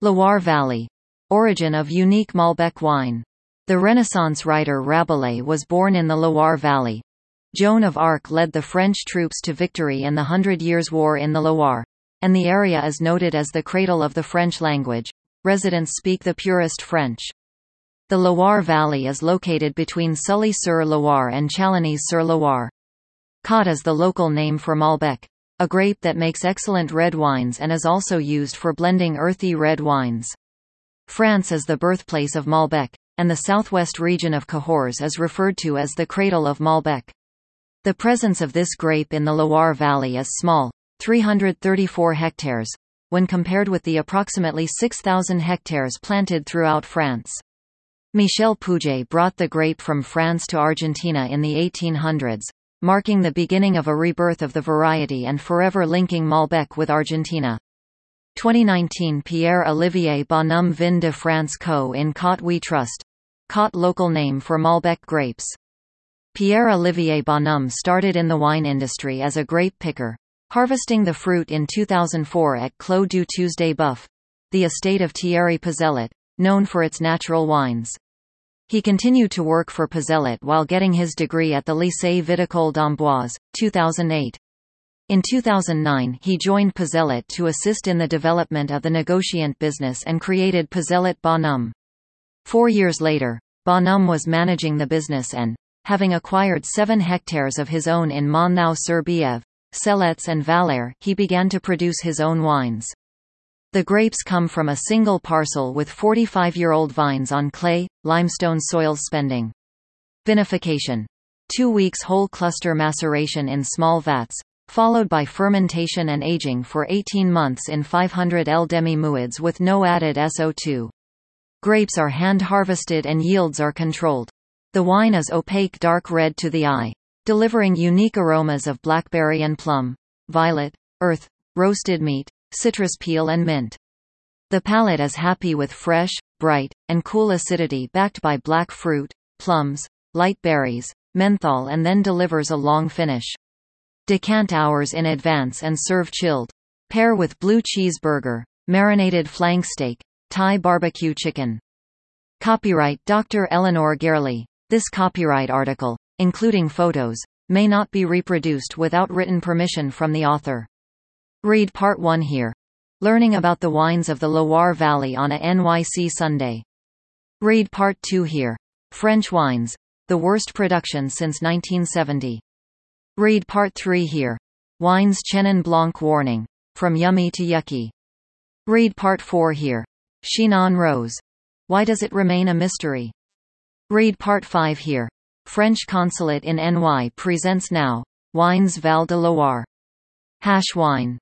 Loire Valley. Origin of unique Malbec wine. The Renaissance writer Rabelais was born in the Loire Valley. Joan of Arc led the French troops to victory in the Hundred Years' War in the Loire, and the area is noted as the cradle of the French language. Residents speak the purest French. The Loire Valley is located between Sully-sur-Loire and Chalonnes-sur-Loire. Cot is the local name for Malbec, a grape that makes excellent red wines and is also used for blending earthy red wines. France is the birthplace of Malbec, and the southwest region of Cahors is referred to as the cradle of Malbec. The presence of this grape in the Loire Valley is small, 334 hectares, when compared with the approximately 6,000 hectares planted throughout France. Michel Pouget brought the grape from France to Argentina in the 1800s, marking the beginning of a rebirth of the variety and forever linking Malbec with Argentina. 2019 Pierre-Olivier Bonhomme Vin de France Co. in Cot We Trust. Cot local name for Malbec grapes. Pierre-Olivier Bonhomme started in the wine industry as a grape picker, harvesting the fruit in 2004 at Clos du Tuesday Buff, the estate of Thierry Puzelat, known for its natural wines. He continued to work for Puzelat while getting his degree at the Lycée Viticole d'Amboise, 2008. In 2009 he joined Puzelat to assist in the development of the negociant business and created Puzelat Bonhomme. Four years later, Bonhomme was managing the business and, having acquired seven hectares of his own in Monthou-sur-Bièvre, Cellettes and Valaire, he began to produce his own wines. The grapes come from a single parcel with 45-year-old vines on clay, limestone soils spending. Vinification. Two weeks whole cluster maceration in small vats, followed by fermentation and aging for 18 months in 500 L demi-muids with no added SO2. Grapes are hand-harvested and yields are controlled. The wine is opaque dark red to the eye, delivering unique aromas of blackberry and plum, violet, earth, roasted meat, citrus peel and mint. The palate is happy with fresh, bright, and cool acidity backed by black fruit, plums, light berries, menthol and then delivers a long finish. Decant hours in advance and serve chilled. Pair with blue cheeseburger, marinated flank steak, Thai barbecue chicken. Copyright Dr. Eleanor Garely. This copyright article, including photos, may not be reproduced without written permission from the author. Read Part 1 here. Learning about the wines of the Loire Valley on a NYC Sunday. Read Part 2 here. French wines. The worst production since 1970. Read Part 3 here. Wines Chenin Blanc warning. From yummy to yucky. Read Part 4 here. Chinon Rose. Why does it remain a mystery? Read Part 5 here. French consulate in NY presents now. Wines Val de Loire. Hash wine.